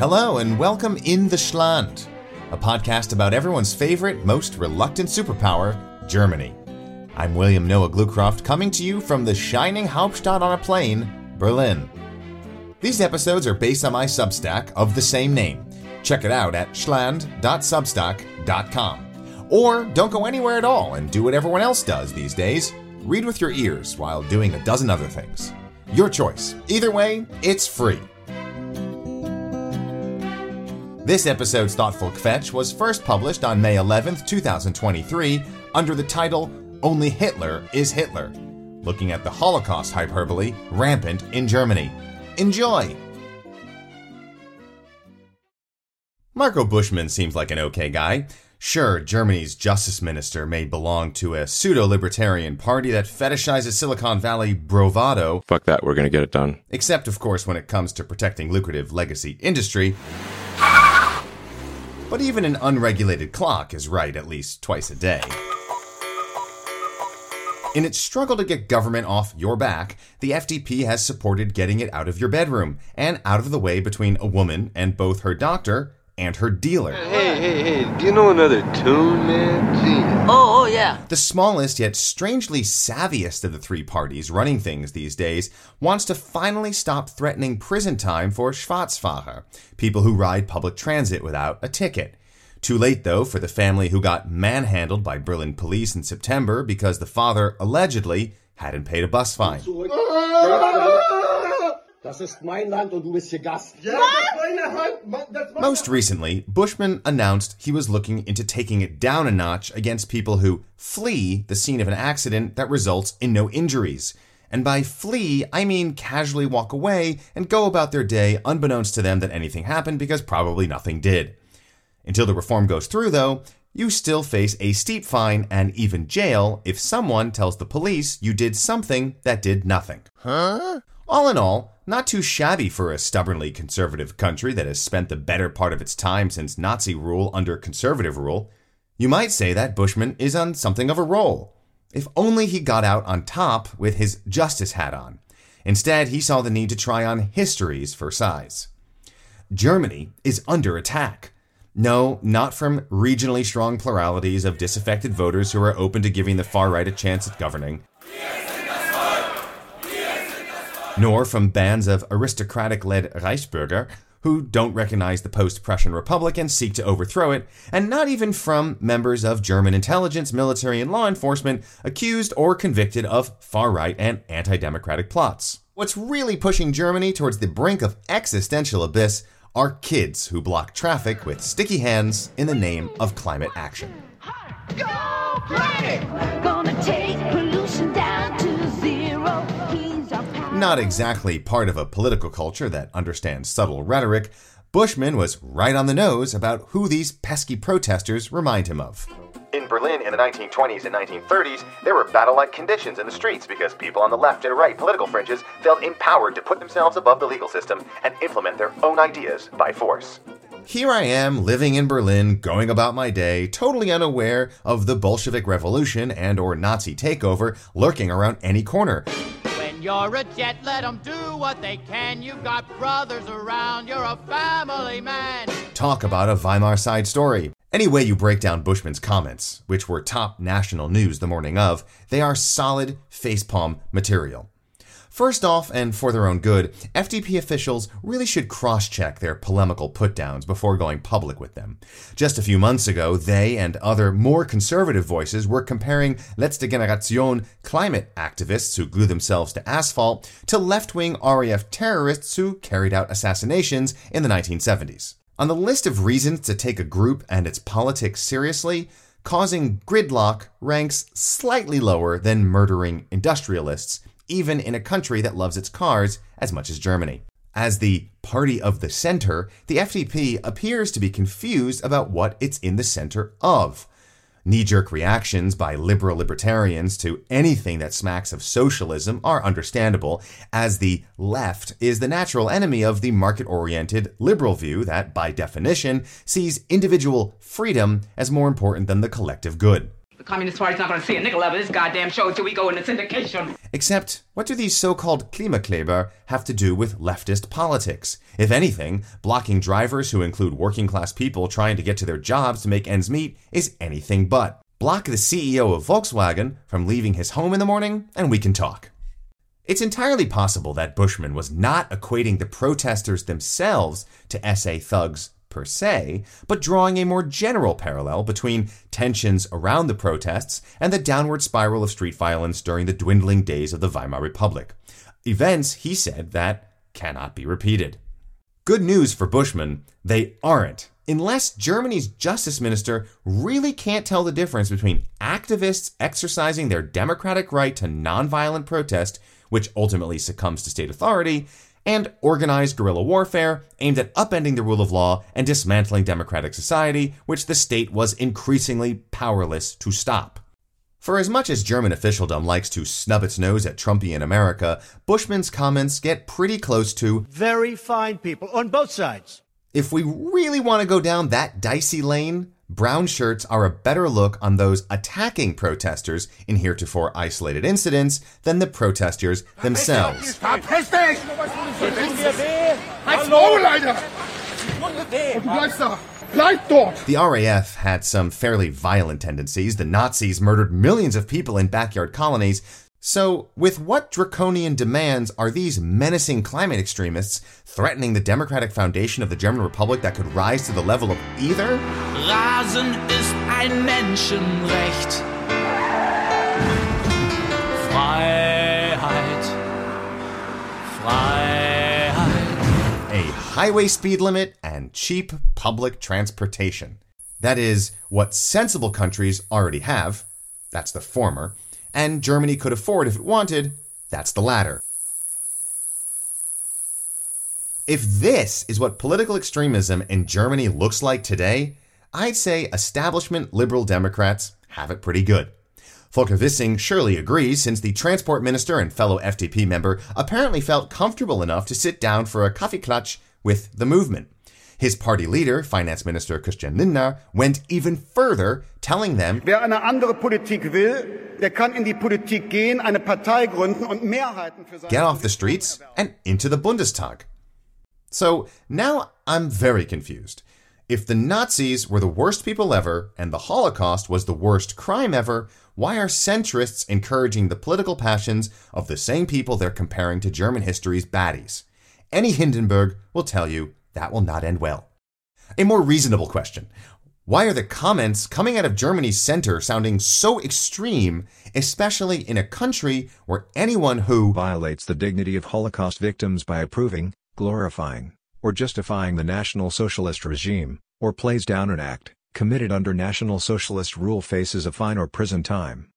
Hello, and welcome in the Schland, a podcast about everyone's favorite, most reluctant superpower, Germany. I'm William Noah Glucroft, coming to you from the shining Hauptstadt on a plane, Berlin. These episodes are based on my Substack of the same name. Check it out at schland.substack.com. Or don't go anywhere at all and do what everyone else does these days read with your ears while doing a dozen other things. Your choice. Either way, it's free. This episode's Thoughtful Kvetch was first published on May 11th, 2023, under the title Only Hitler is Hitler, looking at the Holocaust hyperbole rampant in Germany. Enjoy! Marco Buschmann seems like an okay guy. Sure, Germany's justice minister may belong to a pseudo libertarian party that fetishizes Silicon Valley bravado. Fuck that, we're gonna get it done. Except, of course, when it comes to protecting lucrative legacy industry. But even an unregulated clock is right at least twice a day. In its struggle to get government off your back, the FDP has supported getting it out of your bedroom and out of the way between a woman and both her doctor and her dealer. Hey, hey, hey, do you know another tune, man? Gee. Oh, oh, yeah. The smallest yet strangely savviest of the three parties running things these days wants to finally stop threatening prison time for Schwarzfahrer, people who ride public transit without a ticket. Too late, though, for the family who got manhandled by Berlin police in September because the father allegedly hadn't paid a bus fine. Das ist mein Land und du bist hier Gast. Most recently, Buschmann announced he was looking into taking it down a notch against people who flee the scene of an accident that results in no injuries. And by flee, I mean casually walk away and go about their day unbeknownst to them that anything happened because probably nothing did. Until the reform goes through, though, you still face a steep fine and even jail if someone tells the police you did something that did nothing. Huh? All in all, not too shabby for a stubbornly conservative country that has spent the better part of its time since Nazi rule under conservative rule. You might say that Buschmann is on something of a roll. If only he got out on top with his justice hat on. Instead, he saw the need to try on histories for size. Germany is under attack. No, not from regionally strong pluralities of disaffected voters who are open to giving the far right a chance at governing nor from bands of aristocratic led Reichsbürger who don't recognize the post Prussian Republic and seek to overthrow it, and not even from members of German intelligence, military, and law enforcement accused or convicted of far right and anti democratic plots. What's really pushing Germany towards the brink of existential abyss are kids who block traffic with sticky hands in the name of climate action. Go! Gonna Not exactly part of a political culture that understands subtle rhetoric, Buschmann was right on the nose about who these pesky protesters remind him of. In Berlin in the 1920s and 1930s, there were battle like conditions in the streets because people on the left and right political fringes felt empowered to put themselves above the legal system and implement their own ideas by force. Here I am living in Berlin, going about my day, totally unaware of the Bolshevik Revolution and or Nazi takeover lurking around any corner. You're a jet, let 'em do what they can. You've got brothers around, you're a family man. Talk about a Weimar side story. Any way you break down Buschmann's comments, which were top national news the morning of, they are solid facepalm material. First off, and for their own good, FDP officials really should cross check their polemical put downs before going public with them. Just a few months ago, they and other more conservative voices were comparing Letzte Generation climate activists who glue themselves to asphalt to left wing RAF terrorists who carried out assassinations in the 1970s. On the list of reasons to take a group and its politics seriously, causing gridlock ranks slightly lower than murdering industrialists, even in a country that loves its cars as much as Germany. As the party of the center, the FDP appears to be confused about what it's in the center of. Knee jerk reactions by liberal libertarians to anything that smacks of socialism are understandable, as the left is the natural enemy of the market oriented liberal view that, by definition, sees individual freedom as more important than the collective good. The Communist Party's not going to see a nickel of this goddamn show until we go into syndication. Except, what do these so called Klimakleber have to do with leftist politics? If anything, blocking drivers who include working class people trying to get to their jobs to make ends meet is anything but. Block the CEO of Volkswagen from leaving his home in the morning, and we can talk. It's entirely possible that Buschmann was not equating the protesters themselves to SA thugs per se, but drawing a more general parallel between tensions around the protests and the downward spiral of street violence during the dwindling days of the Weimar Republic. Events, he said, that cannot be repeated. Good news for Buschmann, they aren't. Unless Germany's justice minister really can't tell the difference between activists exercising their democratic right to nonviolent protest, which ultimately succumbs to state authority, and organized guerrilla warfare aimed at upending the rule of law and dismantling democratic society, which the state was increasingly powerless to stop. For as much as German officialdom likes to snub its nose at Trumpian America, Buschmann's comments get pretty close to Very fine people on both sides. if we really want to go down that dicey lane, brown shirts are a better look on those attacking protesters in heretofore isolated incidents than the protesters themselves. The RAF had some fairly violent tendencies. The Nazis murdered millions of people in backyard colonies. So, with what draconian demands are these menacing climate extremists threatening the democratic foundation of the German Republic that could rise to the level of either? Rasen ist ein Menschenrecht. Freiheit. Freiheit. a highway speed limit and cheap public transportation. That is what sensible countries already have. That's the former. And Germany could afford if it wanted. That's the latter. If this is what political extremism in Germany looks like today, I'd say establishment liberal Democrats have it pretty good. Volker Wissing surely agrees, since the transport minister and fellow FDP member apparently felt comfortable enough to sit down for a coffee Kaffeeklatsch with the movement. His party leader, Finance Minister Christian Lindner, went even further, telling them Wer eine andere Politik will, der kann in die Politik gehen, eine Partei gründen und Mehrheiten für seine get off the streets and into the Bundestag. So now I'm very confused. If the Nazis were the worst people ever and the Holocaust was the worst crime ever, why are centrists encouraging the political passions of the same people they're comparing to German history's baddies? Any Hindenburg will tell you that will not end well. A more reasonable question. Why are the comments coming out of Germany's center sounding so extreme, especially in a country where anyone who violates the dignity of Holocaust victims by approving, glorifying, or justifying the National Socialist regime, or plays down an act committed under National Socialist rule faces a fine or prison time?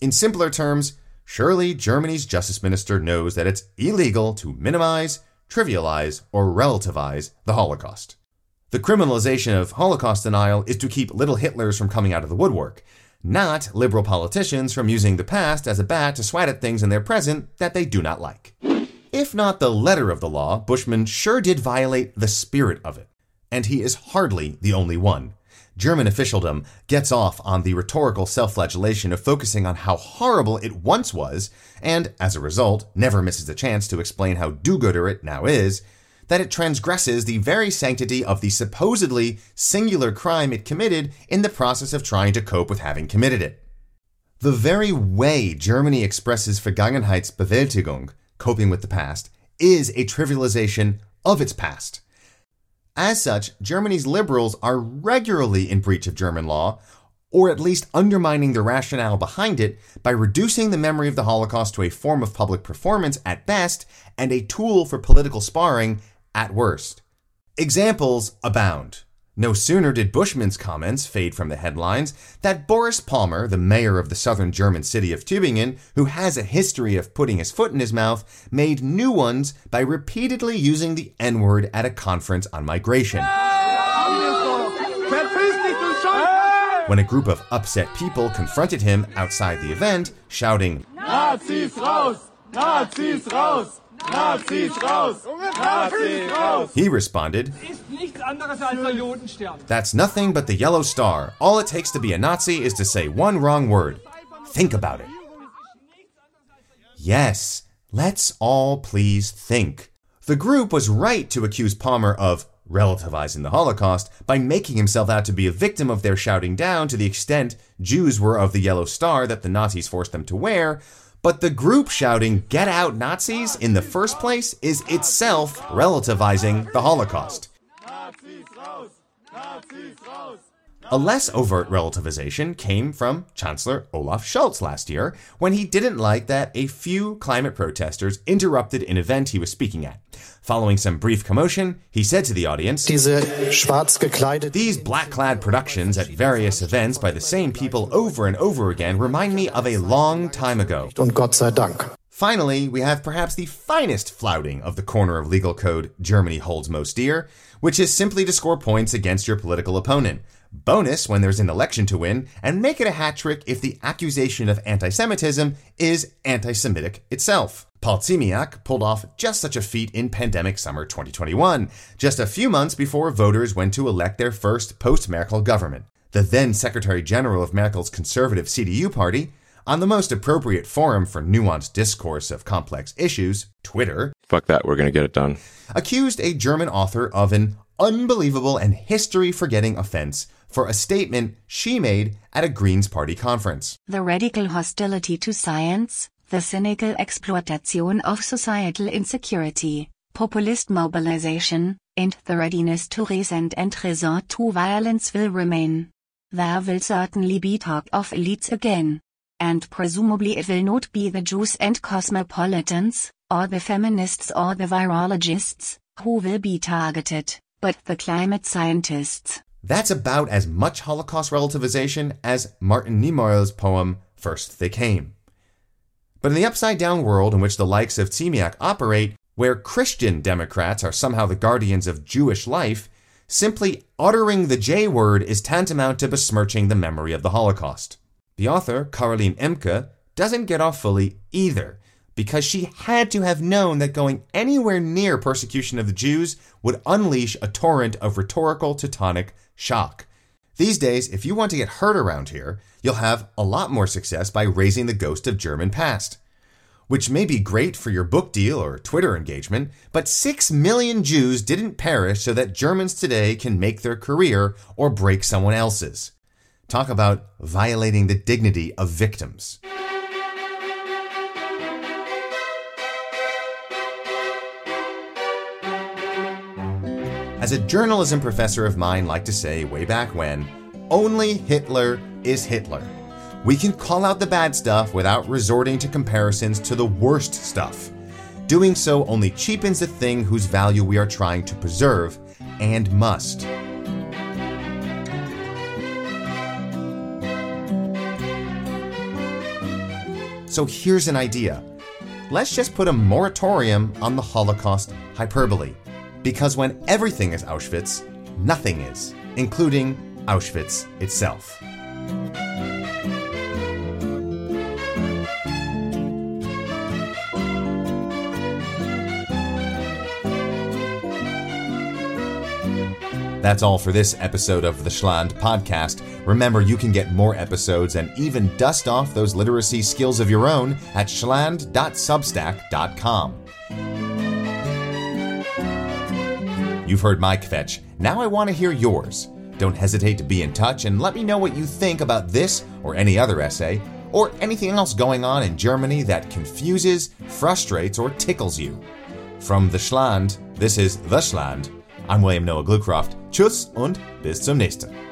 In simpler terms, surely Germany's justice minister knows that it's illegal to minimize, trivialize, or relativize the Holocaust. The criminalization of Holocaust denial is to keep little Hitlers from coming out of the woodwork, not liberal politicians from using the past as a bat to swat at things in their present that they do not like. If not the letter of the law, Buschmann sure did violate the spirit of it. And he is hardly the only one. German officialdom gets off on the rhetorical self flagellation of focusing on how horrible it once was, and, as a result, never misses a chance to explain how do gooder it now is, that it transgresses the very sanctity of the supposedly singular crime it committed in the process of trying to cope with having committed it. The very way Germany expresses Vergangenheitsbewältigung, coping with the past, is a trivialization of its past. As such, Germany's liberals are regularly in breach of German law, or at least undermining the rationale behind it by reducing the memory of the Holocaust to a form of public performance at best and a tool for political sparring at worst. Examples abound. No sooner did Buschmann's comments fade from the headlines that Boris Palmer, the mayor of the southern German city of Tübingen, who has a history of putting his foot in his mouth, made new ones by repeatedly using the N word at a conference on migration. When a group of upset people confronted him outside the event, shouting, Nazis raus! Nazis raus! Nazis raus! Nazis raus! He responded, Ist nichts anderes als der Judenstern. That's nothing but the yellow star. All it takes to be a Nazi is to say one wrong word. Think about it. Yes, let's all please think. The group was right to accuse Palmer of relativizing the Holocaust by making himself out to be a victim of their shouting down to the extent Jews were of the yellow star that the Nazis forced them to wear. But the group shouting, Get out Nazis, in the first place is itself relativizing the Holocaust. Nazis! Nazis! A less overt relativization came from Chancellor Olaf Scholz last year when he didn't like that a few climate protesters interrupted an event he was speaking at. Following some brief commotion, he said to the audience, Diese schwarz gekleidet These black clad productions at various events by the same people over and over again remind me of a long time ago. und Gott sei Dank. Finally, we have perhaps the finest flouting of the corner of legal code Germany holds most dear, which is simply to score points against your political opponent. Bonus when there's an election to win, and make it a hat trick if the accusation of anti Semitism is anti Semitic itself. Paul Ziemiak pulled off just such a feat in pandemic summer 2021, just a few months before voters went to elect their first post Merkel government. The then Secretary General of Merkel's conservative CDU party, on the most appropriate forum for nuanced discourse of complex issues, Twitter, Fuck that, we're gonna get it done. accused a German author of an unbelievable and history forgetting offense for a statement she made at a Greens Party conference. The radical hostility to science, the cynical exploitation of societal insecurity, populist mobilization, and the readiness to resent and resort to violence will remain. There will certainly be talk of elites again. And presumably it will not be the Jews and cosmopolitans, or the feminists or the virologists, who will be targeted, but the climate scientists. That's about as much Holocaust relativization as Martin Niemöller's poem First They Came. But in the upside down world in which the likes of Ziemiak operate, where Christian Democrats are somehow the guardians of Jewish life, simply uttering the J word is tantamount to besmirching the memory of the Holocaust. The author, Caroline Emcke, doesn't get off fully either, because she had to have known that going anywhere near persecution of the Jews would unleash a torrent of rhetorical Teutonic shock. These days, if you want to get heard around here, you'll have a lot more success by raising the ghost of German past. Which may be great for your book deal or Twitter engagement, but six million Jews didn't perish so that Germans today can make their career or break someone else's. Talk about violating the dignity of victims. As a journalism professor of mine liked to say way back when, only Hitler is Hitler. We can call out the bad stuff without resorting to comparisons to the worst stuff. Doing so only cheapens the thing whose value we are trying to preserve, and must. So here's an idea. Let's just put a moratorium on the Holocaust hyperbole. Because when everything is Auschwitz, nothing is, including Auschwitz itself. That's all for this episode of the Schland podcast. Remember, you can get more episodes and even dust off those literacy skills of your own at schland.substack.com. You've heard my kvetch. Now I want to hear yours. Don't hesitate to be in touch and let me know what you think about this or any other essay, or anything else going on in Germany that confuses, frustrates, or tickles you. From the Schland, this is The Schland. I'm William Noah Glucroft. Tschüss und bis zum nächsten.